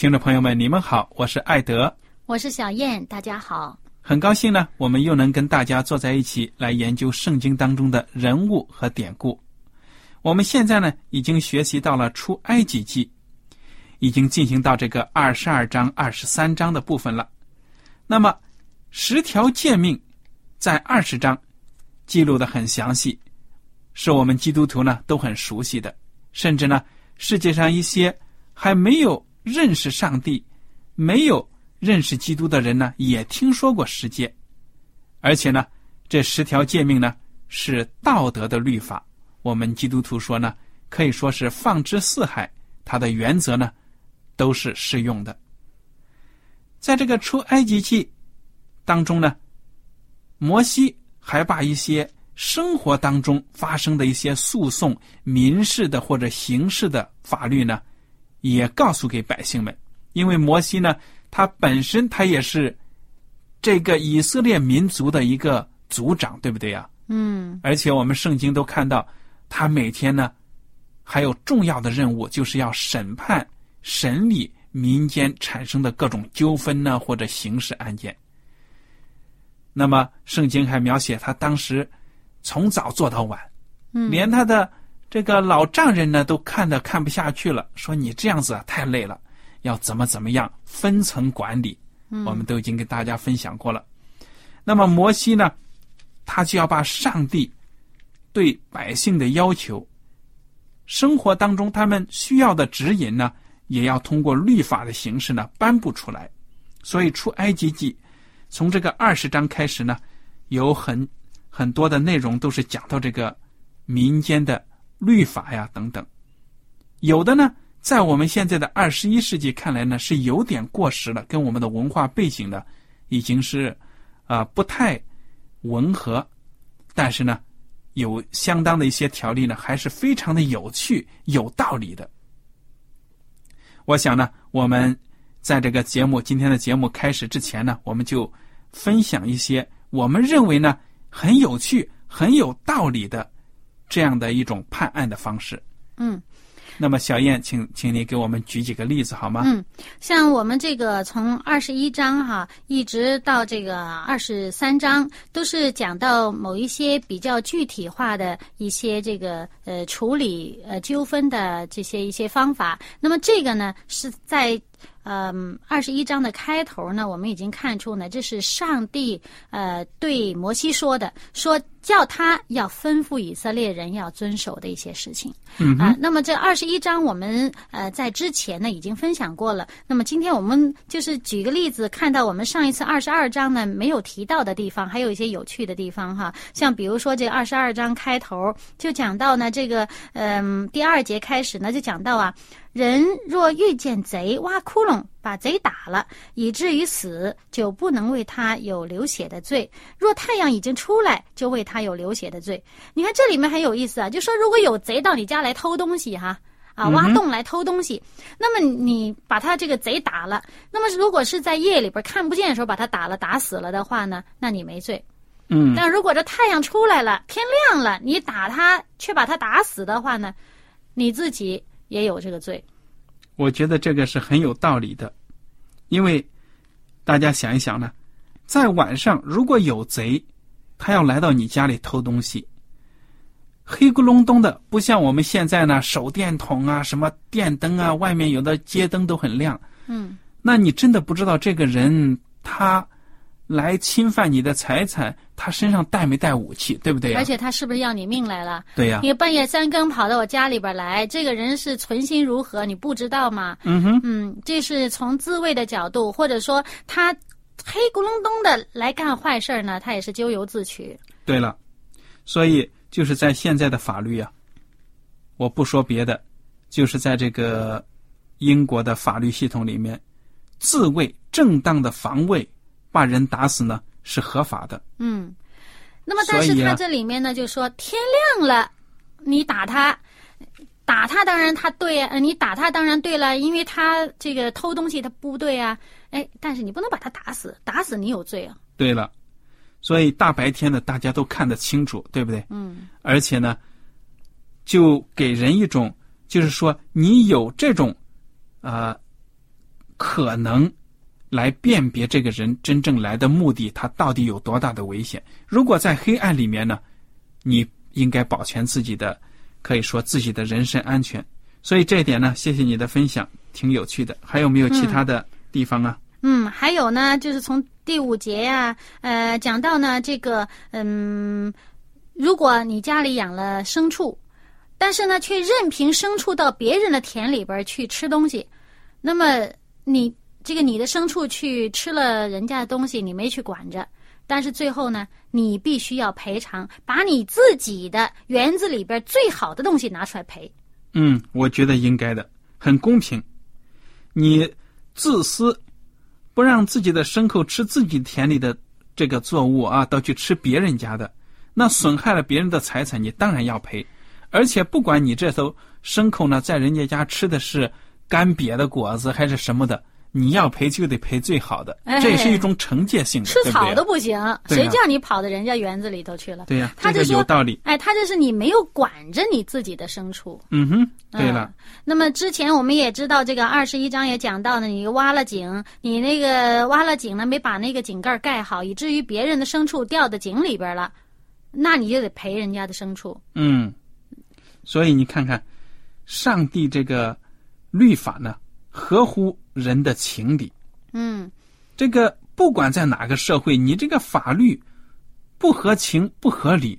听众朋友们，你们好，我是艾德，我是小燕，大家好。很高兴呢，我们又能跟大家坐在一起来研究圣经当中的人物和典故。我们现在呢，已经学习到了出埃及记，已经进行到这个二十二章、二十三章的部分了。那么，十条诫命在二十章记录的很详细，是我们基督徒呢都很熟悉的，甚至呢，世界上一些还没有。认识上帝，没有认识基督的人呢，也听说过十诫，而且呢，这十条诫命呢是道德的律法。我们基督徒说呢，可以说是放之四海，它的原则呢都是适用的。在这个出埃及记当中呢，摩西还把一些生活当中发生的一些诉讼、民事的或者刑事的法律呢。也告诉给百姓们，因为摩西呢，他本身他也是这个以色列民族的一个族长，对不对呀？嗯。而且我们圣经都看到，他每天呢，还有重要的任务，就是要审判、审理民间产生的各种纠纷呢，或者刑事案件。那么，圣经还描写他当时从早做到晚，嗯，连他的。这个老丈人呢，都看的看不下去了，说你这样子啊太累了，要怎么怎么样分层管理。我们都已经跟大家分享过了。那么摩西呢，他就要把上帝对百姓的要求，生活当中他们需要的指引呢，也要通过律法的形式呢颁布出来。所以出埃及记从这个二十章开始呢，有很很多的内容都是讲到这个民间的。律法呀，等等，有的呢，在我们现在的二十一世纪看来呢，是有点过时了，跟我们的文化背景呢，已经是啊不太吻合。但是呢，有相当的一些条例呢，还是非常的有趣、有道理的。我想呢，我们在这个节目今天的节目开始之前呢，我们就分享一些我们认为呢很有趣、很有道理的。这样的一种判案的方式，嗯，那么小燕，请请你给我们举几个例子好吗？嗯，像我们这个从二十一章哈，一直到这个二十三章，都是讲到某一些比较具体化的一些这个呃处理呃纠纷的这些一些方法。那么这个呢，是在。嗯，二十一章的开头呢，我们已经看出呢，这是上帝呃对摩西说的，说叫他要吩咐以色列人要遵守的一些事情。嗯啊，那么这二十一章我们呃在之前呢已经分享过了。那么今天我们就是举个例子，看到我们上一次二十二章呢没有提到的地方，还有一些有趣的地方哈。像比如说这二十二章开头就讲到呢，这个嗯第二节开始呢就讲到啊。人若遇见贼挖窟窿，把贼打了，以至于死，就不能为他有流血的罪；若太阳已经出来，就为他有流血的罪。你看这里面很有意思啊，就说如果有贼到你家来偷东西，哈啊，挖洞来偷东西，那么你把他这个贼打了，那么如果是在夜里边看不见的时候把他打了打死了的话呢，那你没罪。嗯，但如果这太阳出来了，天亮了，你打他却把他打死的话呢，你自己也有这个罪。我觉得这个是很有道理的，因为大家想一想呢，在晚上如果有贼，他要来到你家里偷东西，黑咕隆咚的，不像我们现在呢，手电筒啊、什么电灯啊，外面有的街灯都很亮，嗯，那你真的不知道这个人他来侵犯你的财产，他身上带没带武器，对不对呀、而且他是不是要你命来了？对呀、你半夜三更跑到我家里边来，这个人是存心如何？你不知道吗？嗯哼，嗯，这是从自卫的角度，或者说他黑咕隆咚的来干坏事儿呢，他也是咎由自取。对了，所以就是在现在的法律啊，我不说别的，就是在这个英国的法律系统里面，自卫正当的防卫，把人打死呢是合法的。嗯，那么但是他这里面呢，就说天亮了，你打他。打他当然他对啊，呃你打他当然对了，因为他这个偷东西他不对啊，哎，但是你不能把他打死，打死你有罪啊，对了，所以大白天的大家都看得清楚，对不对？嗯而且呢，就给人一种，就是说你有这种，呃，可能来辨别这个人真正来的目的，他到底有多大的危险。如果在黑暗里面呢，你应该保全自己的，可以说自己的人身安全。所以这一点呢，谢谢你的分享，挺有趣的。还有没有其他的地方啊？嗯，还有呢，就是从第五节呀、呃，讲到呢这个，嗯，如果你家里养了牲畜，但是呢却任凭牲畜到别人的田里边去吃东西，那么你这个你的牲畜去吃了人家的东西，你没去管着。但是最后呢，你必须要赔偿，把你自己的园子里边最好的东西拿出来赔。嗯，我觉得应该的，很公平。你自私，不让自己的牲口吃自己田里的这个作物啊，倒去吃别人家的，那损害了别人的财产，你当然要赔。而且不管你这头牲口呢，在人家家吃的是干瘪的果子还是什么的，你要赔就得赔最好的，哎这也是一种惩戒性的，吃草都？不行，谁叫你跑到人家园子里头去了？对呀、这个他就说有道理。哎，他这是你没有管着你自己的牲畜。嗯哼，对了，嗯那么之前我们也知道，这个二十一章也讲到呢，你挖了井，你那个挖了井呢，没把那个井盖盖好，以至于别人的牲畜掉到井里边了，那你就得赔人家的牲畜。嗯，所以你看看，上帝这个律法呢，合乎人的情理。嗯这个不管在哪个社会，你这个法律不合情不合理，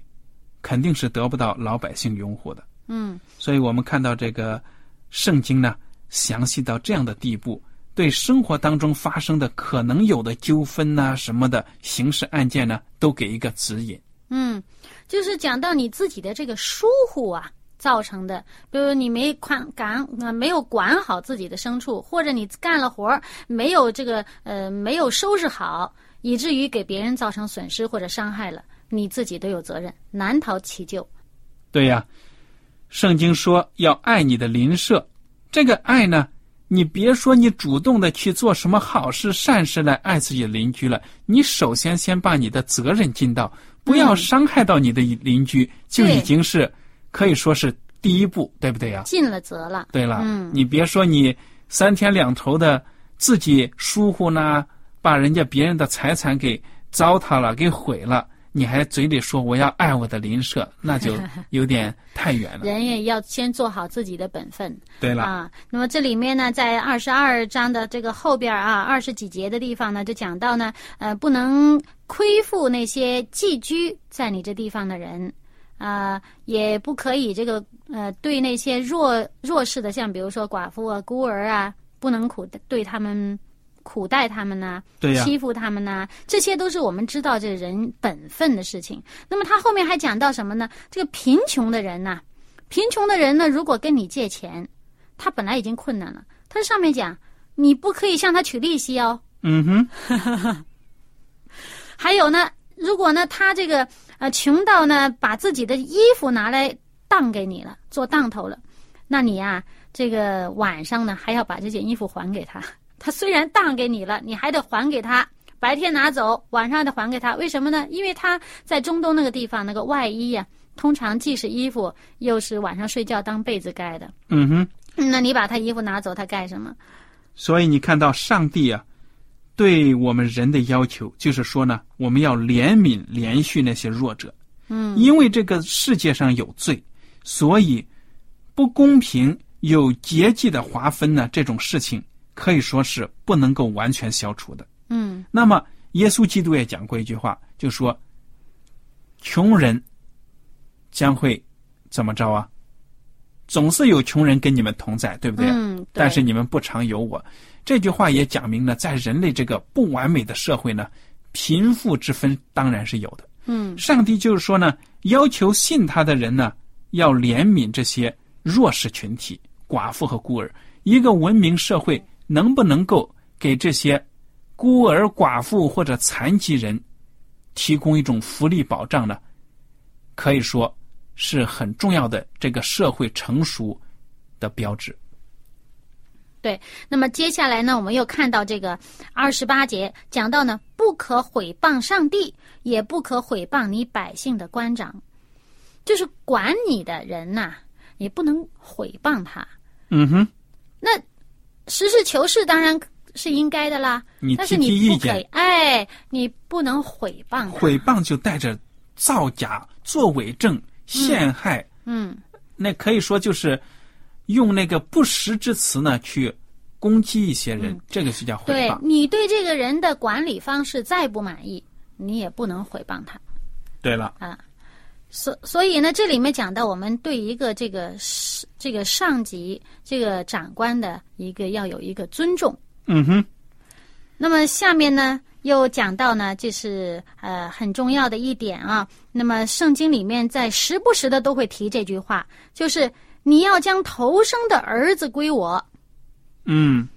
肯定是得不到老百姓拥护的。嗯所以我们看到这个圣经呢，详细到这样的地步，对生活当中发生的可能有的纠纷呐、什么的刑事案件呢，都给一个指引。嗯，就是讲到你自己的这个疏忽啊。造成的，比如你没管管呃没有管好自己的牲畜，或者你干了活儿没有这个呃没有收拾好，以至于给别人造成损失或者伤害了，你自己都有责任，难逃其咎。对呀，圣经说要爱你的邻舍，这个爱呢，你别说你主动的去做什么好事善事来爱自己的邻居了，你首先先把你的责任尽到，不要嗯。伤害到你的邻居，就已经是可以说是第一步，对不对呀？尽了责了。对了，嗯你别说你三天两头的自己疏忽呢，把人家别人的财产给糟蹋了，给毁了，你还嘴里说我要爱我的邻舍，那就有点太远了。人也要先做好自己的本分对了，啊。那么这里面呢，在二十二章的这个后边啊，二十几节的地方呢，就讲到呢，呃，不能亏负那些寄居在你这地方的人。啊、也不可以这个呃，对那些弱弱势的，像比如说寡妇啊、孤儿啊，不能苦对他们苦待他们呐、对呀、欺负他们呐、这些都是我们知道这人本分的事情。那么他后面还讲到什么呢？这个贫穷的人呐、贫穷的人呢，如果跟你借钱，他本来已经困难了，他上面讲，你不可以向他取利息哦。嗯哼，还有呢，如果呢他这个呃穷到呢把自己的衣服拿来当给你了，做当头了，那你呀、这个晚上呢还要把这件衣服还给他。他虽然当给你了，你还得还给他。白天拿走，晚上得还给他。为什么呢？因为他在中东那个地方，那个外衣呀、通常既是衣服，又是晚上睡觉当被子盖的。嗯哼。那你把他衣服拿走，他盖什么？所以你看到上帝啊，对我们人的要求，就是说呢，我们要怜悯、连续那些弱者。嗯，因为这个世界上有罪，所以不公平、有阶级的划分呢，这种事情可以说是不能够完全消除的。嗯那么，耶稣基督也讲过一句话，就说：“穷人将会怎么着啊？总是有穷人跟你们同在，对不对？嗯，对但是你们不常有我。”这句话也讲明了，在人类这个不完美的社会呢，贫富之分当然是有的。嗯上帝就是说呢，要求信他的人呢，要怜悯这些弱势群体、寡妇和孤儿。一个文明社会能不能够给这些孤儿、寡妇或者残疾人提供一种福利保障呢？可以说是很重要的这个社会成熟的标志。对。那么接下来呢，我们又看到这个二十八节讲到呢，不可毁谤上帝，也不可毁谤你百姓的官长，就是管你的人呐、你不能毁谤他。嗯哼，那实事求是当然是应该的啦，你但是提提意你不可以见，，哎，你不能毁谤毁。谤就带着造假、作伪证、陷害。嗯，那可以说就是用那个不实之词呢去攻击一些人，这个是叫诽对谤。你对这个人的管理方式再不满意，你也不能毁谤他。对了啊，所所以呢，这里面讲到我们对一个这个是这个上级这个长官的一个要有一个尊重。嗯哼，那么下面呢，又讲到呢，这是呃很重要的一点啊。那么圣经里面在时不时的都会提这句话，就是你要将头生的儿子归我，嗯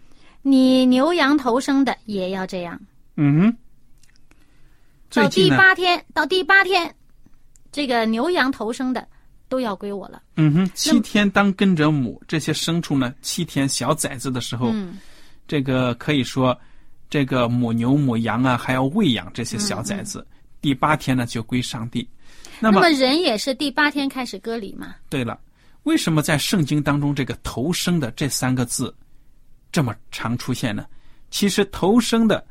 你牛羊头生的也要这样。嗯哼。到第，八天，到第八天，这个牛羊头生的都要归我了。嗯哼，七天当跟着母，这些牲畜呢，七天小崽子的时候，嗯这个可以说，这个母牛、母羊啊，还要喂养这些小崽子。第八天呢，就归上帝。那么那么人也是第八天开始割礼嘛？对了，为什么在圣经当中这个“头生”的这三个字这么常出现呢？其实“头生”的，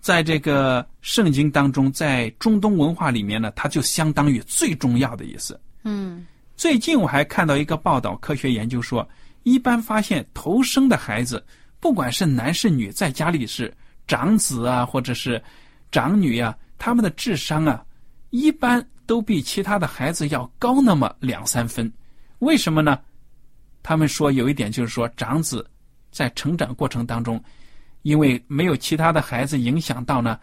在这个圣经当中，在中东文化里面呢，它就相当于最重要的意思。嗯最近我还看到一个报道，科学研究说，一般发现头生的孩子，不管是男是女，在家里是长子啊，或者是长女啊，他们的智商啊，一般都比其他的孩子要高那么两三分。为什么呢？他们说有一点就是说，长子在成长过程当中，因为没有其他的孩子影响到呢，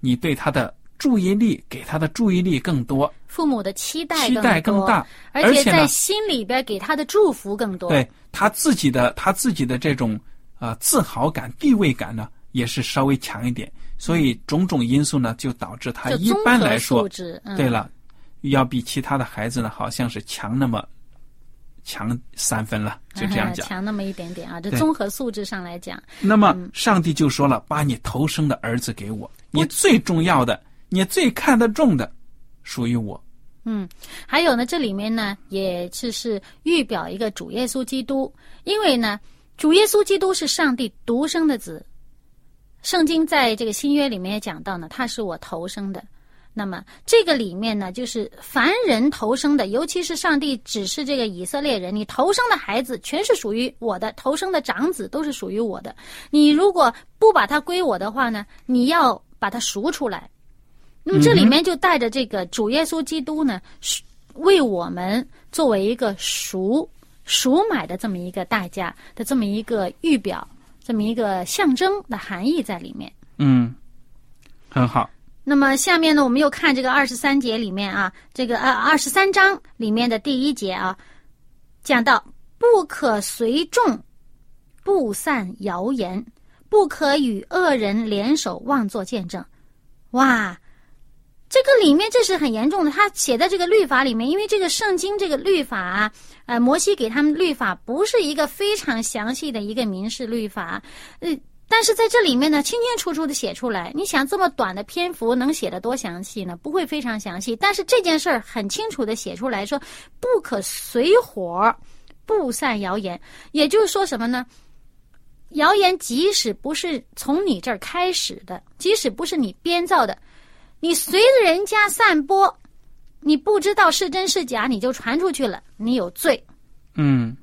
你对他的注意力给他的注意力更多，父母的期待期待更大，而且在心里边给他的祝福更多。对他自己的他自己的这种啊、呃自豪感、地位感呢，也是稍微强一点，所以种种因素呢，就导致他一般来说对了，要比其他的孩子呢，好像是强那么强三分了，就这样讲。强那么一点点啊。这综合素质上来讲，那么上帝就说了：“把你头生的儿子给我，你最重要的，你最看得重的，属于我。嗯，还有呢，这里面呢也是是预表一个主耶稣基督，因为呢，主耶稣基督是上帝独生的子。圣经在这个新约里面也讲到呢，他是我头生的。那么这个里面呢，就是凡人头生的，尤其是上帝指示这个以色列人，你头生的孩子全是属于我的，头生的长子都是属于我的。你如果不把它归我的话呢，你要把它赎出来。那么这里面就带着这个主耶稣基督呢，为我们作为一个赎赎买的这么一个代价的这么一个预表，这么一个象征的含义在里面。”嗯，很好。那么下面呢，我们又看这个二十三节里面啊，这个呃二十三章里面的第一节啊，讲到不可随众，不散谣言，不可与恶人联手妄作见证。哇，这个里面这是很严重的。他写在这个律法里面，因为这个圣经这个律法啊，呃，摩西给他们律法不是一个非常详细的一个民事律法，呃。但是在这里面呢，清清楚楚的写出来。你想这么短的篇幅能写得多详细呢？不会非常详细。但是这件事儿很清楚的写出来说，不可随火，布散谣言。也就是说什么呢？谣言即使不是从你这儿开始的，即使不是你编造的，你随着人家散播，你不知道是真是假，你就传出去了，你有罪。嗯，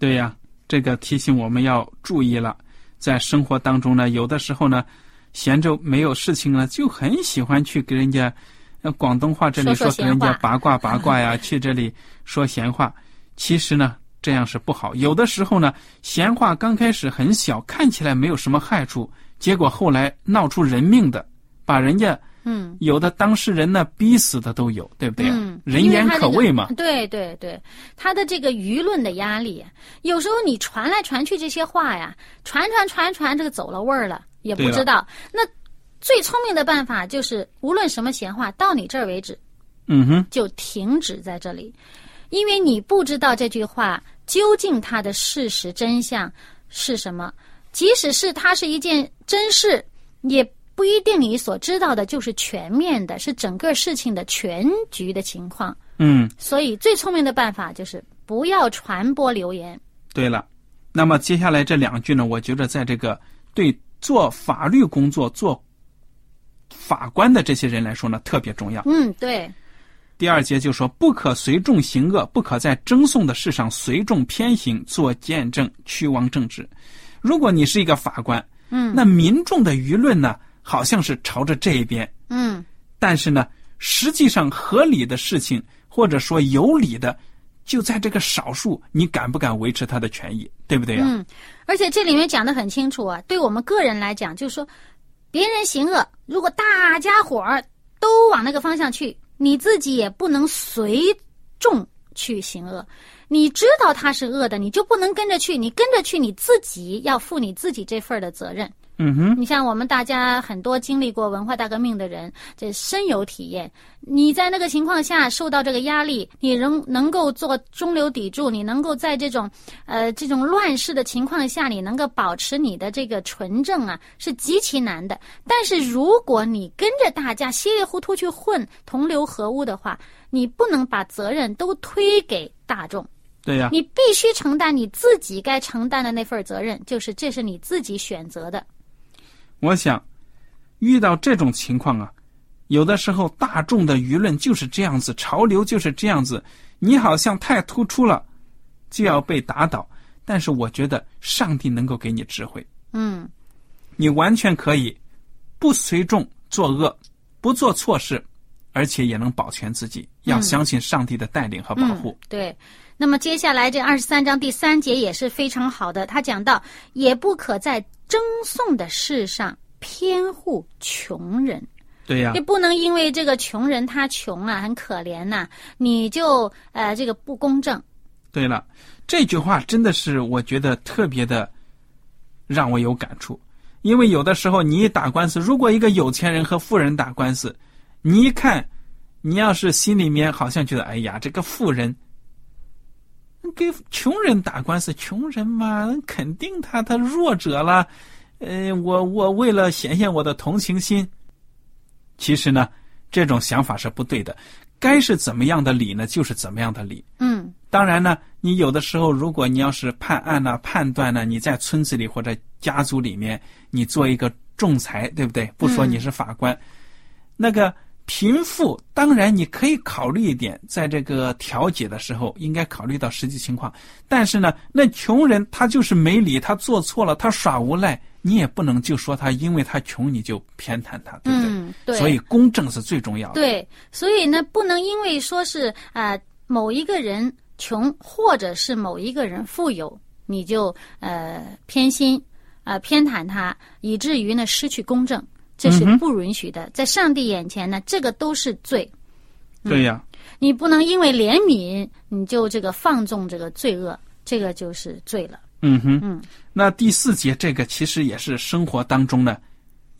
对呀，这个提醒我们要注意了。在生活当中呢，有的时候呢，闲着没有事情了，就很喜欢去给人家，呃，广东话这里说给人家八卦八卦呀，去这里说闲话。其实呢，这样是不好。有的时候呢，闲话刚开始很小，看起来没有什么害处，结果后来闹出人命的，把人家。嗯，有的当事人呢，逼死的都有，对不对？嗯，人言可畏嘛。对对对，他的这个舆论的压力，有时候你传来传去这些话呀，传传传传，这个走了味儿了，也不知道。那最聪明的办法就是，无论什么闲话，到你这儿为止，嗯哼，就停止在这里，因为你不知道这句话究竟它的事实真相是什么，即使是它是一件真事，也。不一定你所知道的就是全面的，是整个事情的全局的情况。嗯，所以最聪明的办法就是不要传播流言。对了，那么接下来这两句呢，我觉得在这个对做法律工作、做法官的这些人来说呢，特别重要。嗯，对。第二节就说：不可随众行恶，不可在争讼的事上随众偏行，做见证，屈枉正直。如果你是一个法官，嗯，那民众的舆论呢？好像是朝着这一边，嗯，但是呢，实际上合理的事情或者说有理的，就在这个少数，你敢不敢维持他的权益，对不对呀？嗯，而且这里面讲的很清楚啊，对我们个人来讲，就是说，别人行恶，如果大家伙儿都往那个方向去，你自己也不能随众去行恶。你知道他是恶的，你就不能跟着去，你跟着去，你自己要负你自己这份的责任。嗯哼，你像我们大家很多经历过文化大革命的人，这深有体验。你在那个情况下受到这个压力，你仍能够做中流砥柱，你能够在这种呃这种乱世的情况下，你能够保持你的这个纯正啊，是极其难的。但是如果你跟着大家稀里糊涂去混，同流合污的话，你不能把责任都推给大众。对呀，你必须承担你自己该承担的那份责任，就是这是你自己选择的。我想，遇到这种情况啊，有的时候大众的舆论就是这样子，潮流就是这样子，你好像太突出了，就要被打倒。但是我觉得上帝能够给你智慧，嗯，你完全可以不随众作恶，不做错事，而且也能保全自己。要相信上帝的带领和保护。对。那么接下来这二十三章第三节也是非常好的，他讲到也不可在争讼的事上偏护穷人，对呀，也不能因为这个穷人他穷啊，很可怜呐，你就呃这个不公正。对了，这句话真的是我觉得特别的让我有感触，因为有的时候你打官司，如果一个有钱人和富人打官司，你一看，你要是心里面好像觉得哎呀，这个富人。给穷人打官司，穷人嘛，肯定他他弱者了。呃，我我为了显现我的同情心，其实呢，这种想法是不对的。该是怎么样的理呢，就是怎么样的理。嗯，当然呢，你有的时候，如果你要是判案呢、判断呢，你在村子里或者家族里面，你做一个仲裁，对不对？不说你是法官，那个。贫富当然你可以考虑一点，在这个调解的时候应该考虑到实际情况。但是呢，那穷人他就是没理，他做错了，他耍无赖，你也不能就说他因为他穷你就偏袒他，对不对？嗯，对。所以公正是最重要的。对，所以呢，不能因为说是啊某一个人穷，或者是某一个人富有，你就呃偏心啊偏袒他，以至于呢失去公正。这是不允许的，在上帝眼前呢，这个都是罪。对呀，你不能因为怜悯你就这个放纵这个罪恶，这个就是罪了。嗯哼，嗯，那第四节这个其实也是生活当中呢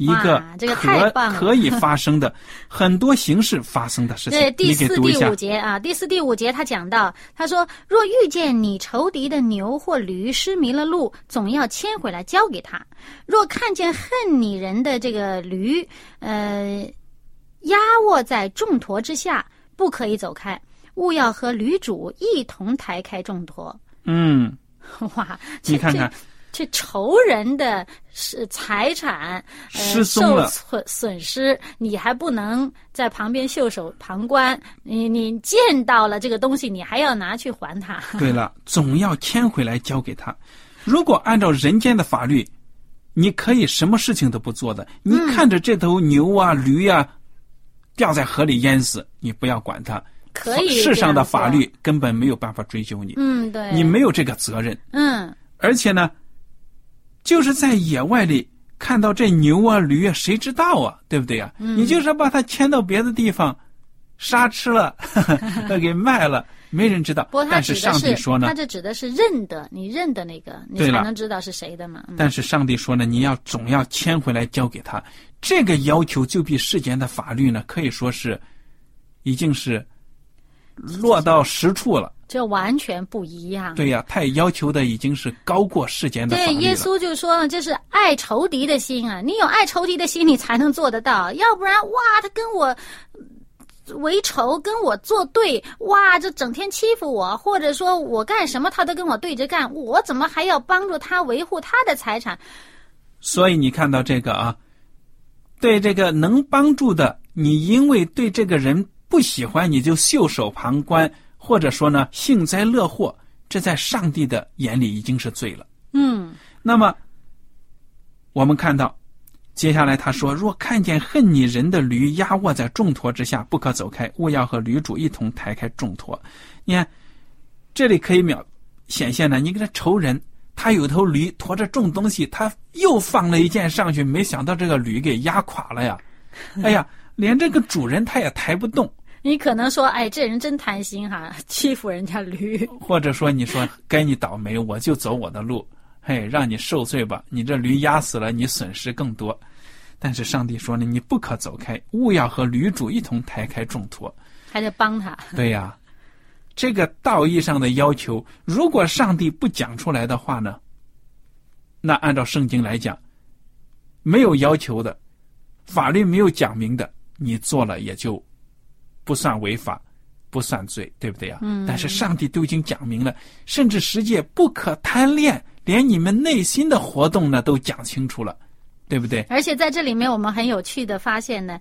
一个哇这个可太棒了可以发生的 很多形式发生的事情对，。第四、第五。节啊，第四、第五节他讲到，他说：若遇见你仇敌的牛或驴失迷了路，总要牵回来交给他；若看见恨你人的这个驴，呃，压卧在重驼之下，不可以走开，勿要和驴主一同抬开重驼。嗯，哇，你看看，这这仇人的是财产、呃、失踪了受损损失，你还不能在旁边袖手旁观。你你见到了这个东西，你还要拿去还他。对了，总要牵回来交给他。如果按照人间的法律，你可以什么事情都不做的。你嗯看着这头牛啊、驴啊掉在河里淹死，你不要管它。可以世上的法律根本没有办法追究你，嗯，对，你没有这个责任。嗯而且呢，就是在野外里看到这牛啊、驴啊，谁知道啊，对不对啊、嗯你就是把它牵到别的地方，杀吃了，给卖了，没人知道不过。他但是指的是上帝说呢他，这指的是认得你认得那个，你才能知道是谁的嘛。嗯但是上帝说呢，你要总要牵回来交给他。这个要求就比世间的法律呢，可以说是已经是落到实处了。这完全不一样。对呀、他也要求的已经是高过世间的对，耶稣就说了，这是爱仇敌的心啊！你有爱仇敌的心，你才能做得到，要不然哇，他跟我呃为仇，跟我作对，哇，这整天欺负我，或者说我干什么他都跟我对着干，我怎么还要帮助他维护他的财产？所以你看到这个啊，对这个能帮助的，你因为对这个人不喜欢，你就袖手旁观，或者说呢幸灾乐祸，这在上帝的眼里已经是罪了。嗯那么，我们看到，接下来他说：“若看见恨你人的驴压卧在重驼之下，不可走开，勿要和驴主一同抬开重驼。”你看，这里可以秒显现呢，你给他仇人，他有头驴驮着重东西，他又放了一件上去，没想到这个驴给压垮了呀！哎呀，连这个主人他也抬不动，你可能说，哎，这人真贪心哈，欺负人家驴。或者说你说该你倒霉，我就走我的路，嘿，让你受罪吧。你这驴压死了，你损失更多。但是上帝说呢，你不可走开，勿要和驴主一同抬开重托。还得帮他。对呀，这个道义上的要求，如果上帝不讲出来的话呢，那按照圣经来讲，没有要求的，法律没有讲明的，你做了也就不算违法，不算罪，对不对呀？嗯但是上帝都已经讲明了，甚至世界不可贪恋，连你们内心的活动呢都讲清楚了，对不对？而且在这里面，我们很有趣的发现呢，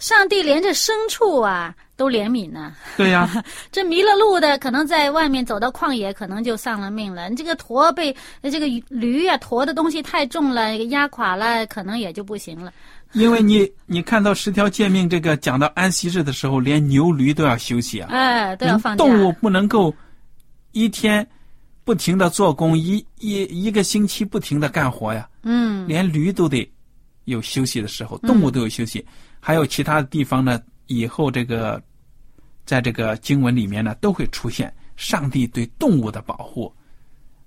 上帝连这牲畜啊都怜悯呢。对呀，这迷了路的，可能在外面走到旷野，可能就丧了命了。你这个驼被这个驴啊驮的东西太重了，压垮了，可能也就不行了。因为你你看到十条诫命这个讲到安息日的时候，连牛驴都要休息啊。哎，都要放假。动物不能够一天不停的做工，一一一个星期不停的干活呀。嗯，连驴都得有休息的时候，动物都有休息。还有其他的地方呢，以后这个在这个经文里面呢，都会出现上帝对动物的保护。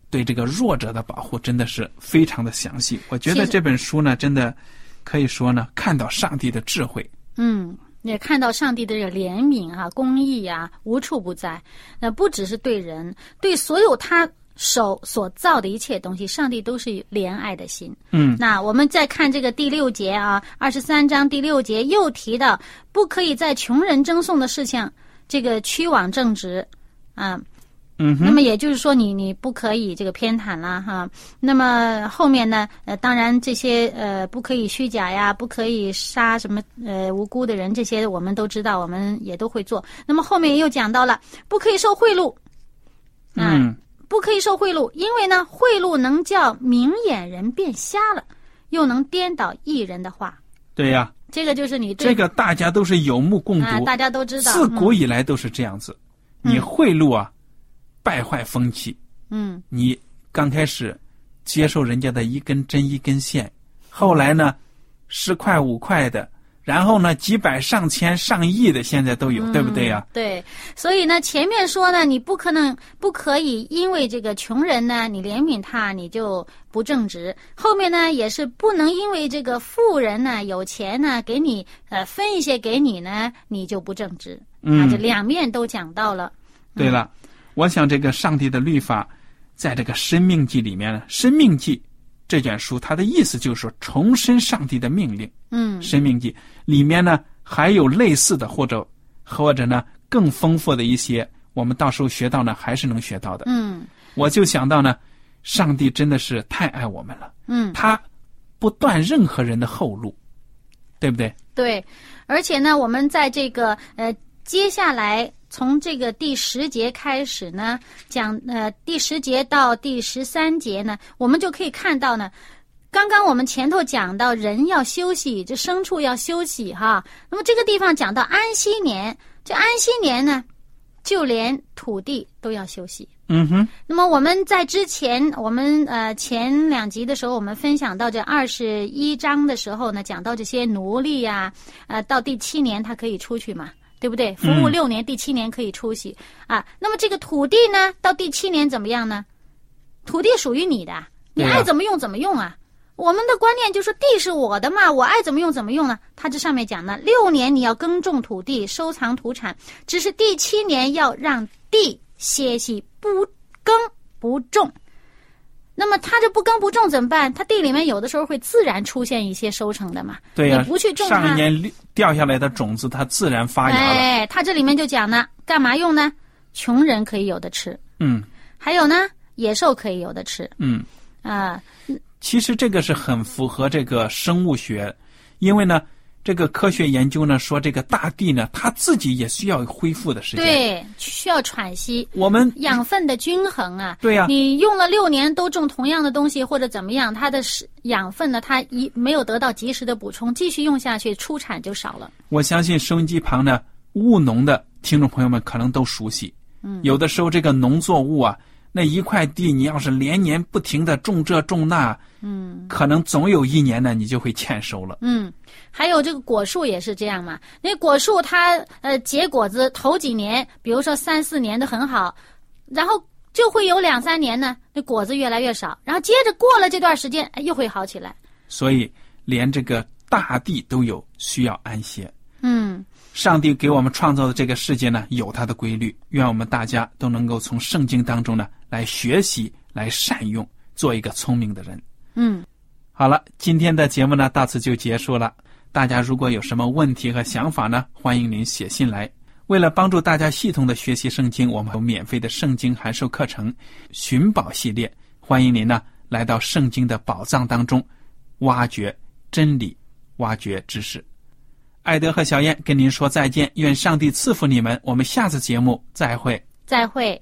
对这个弱者的保护真的是非常的详细，我觉得这本书呢，真的可以说呢，看到上帝的智慧。嗯，也看到上帝的这个怜悯啊、公义啊，无处不在。那不只是对人，对所有他手所造的一切东西，上帝都是怜爱的心。嗯，那我们再看这个第六节啊，二十三章第六节又提到，不可以在穷人争讼的事情这个屈枉正直，啊，嗯哼那么也就是说你，你不可以这个偏袒啦，哈。那么后面呢，呃，当然这些呃不可以虚假呀，不可以杀什么呃无辜的人，这些我们都知道，我们也都会做。那么后面又讲到了，不可以受贿赂，啊嗯，不可以受贿赂，因为呢，贿赂能叫明眼人变瞎了，又能颠倒艺人的话。对呀，这个就是你这个大家都是有目共啊，睹，大家都知道。自古以来都是这样子。你贿赂啊，败坏风气。嗯你刚开始接受人家的一根针一根线，后来呢，十块五块的，然后呢，几百、上千、上亿的现在都有，对不对呀、对，所以呢，前面说呢，你不可能不可以因为这个穷人呢，你怜悯他，你就不正直。后面呢，也是不能因为这个富人呢有钱呢，给你呃分一些给你呢，你就不正直。嗯啊，这两面都讲到了。对了，我想这个上帝的律法，在这个《生命记》里面呢，《生命记》这卷书，它的意思就是说重申上帝的命令。嗯《生命记》里面呢还有类似的，或者或者呢更丰富的一些，我们到时候学到呢还是能学到的。嗯我就想到呢，上帝真的是太爱我们了，嗯，他不断任何人的后路，对不对？对，而且呢，我们在这个呃接下来从这个第十节开始呢，讲呃第十节到第十三节呢，我们就可以看到呢，刚刚我们前头讲到人要休息，这牲畜要休息哈。那么这个地方讲到安息年，这安息年呢，就连土地都要休息。嗯哼，那么我们在之前，我们呃前两集的时候，我们分享到这二十一章的时候呢，讲到这些奴隶呀、呃，到第七年他可以出去嘛，对不对？服务嗯六年，第七年可以出息啊。那么这个土地呢，到第七年怎么样呢？土地属于你的，你爱怎么用怎么用啊。我们的观念就是地是我的嘛，我爱怎么用怎么用呢？它这上面讲呢，六年你要耕种土地，收藏土产，只是第七年要让地歇息，不耕不种。那么它这不耕不种怎么办？它地里面有的时候会自然出现一些收成的嘛。对呀、你不去种它上一年掉下来的种子，它自然发芽了。哎，它这里面就讲呢，干嘛用呢？穷人可以有的吃，嗯还有呢，野兽可以有的吃嗯，啊、其实这个是很符合这个生物学，因为呢，这个科学研究呢说，这个大地呢，它自己也需要恢复的时间。，对，需要喘息。我们养分的均衡啊，对呀你用了六年都种同样的东西或者怎么样，它的是养分呢，它一没有得到及时的补充，继续用下去，出产就少了。我相信收音机旁呢，务农的听众朋友们可能都熟悉。嗯，有的时候这个农作物啊，那一块地你要是连年不停的种这种那，嗯可能总有一年呢，你就会欠收了。嗯，还有这个果树也是这样嘛。那果树它呃结果子头几年，比如说三四年都很好，然后就会有两三年呢，那果子越来越少，然后接着过了这段时间，哎又会好起来。所以，连这个大地都有需要安歇。嗯上帝给我们创造的这个世界呢，有它的规律。愿我们大家都能够从圣经当中呢来学习，来善用，做一个聪明的人。嗯，好了，今天的节目呢到此就结束了。大家如果有什么问题和想法呢，欢迎您写信来。为了帮助大家系统的学习圣经，我们有免费的圣经函授课程“寻宝系列”，欢迎您呢来到圣经的宝藏当中，挖掘真理，挖掘知识。艾德和小燕跟您说再见，愿上帝赐福你们。我们下次节目再会。再会。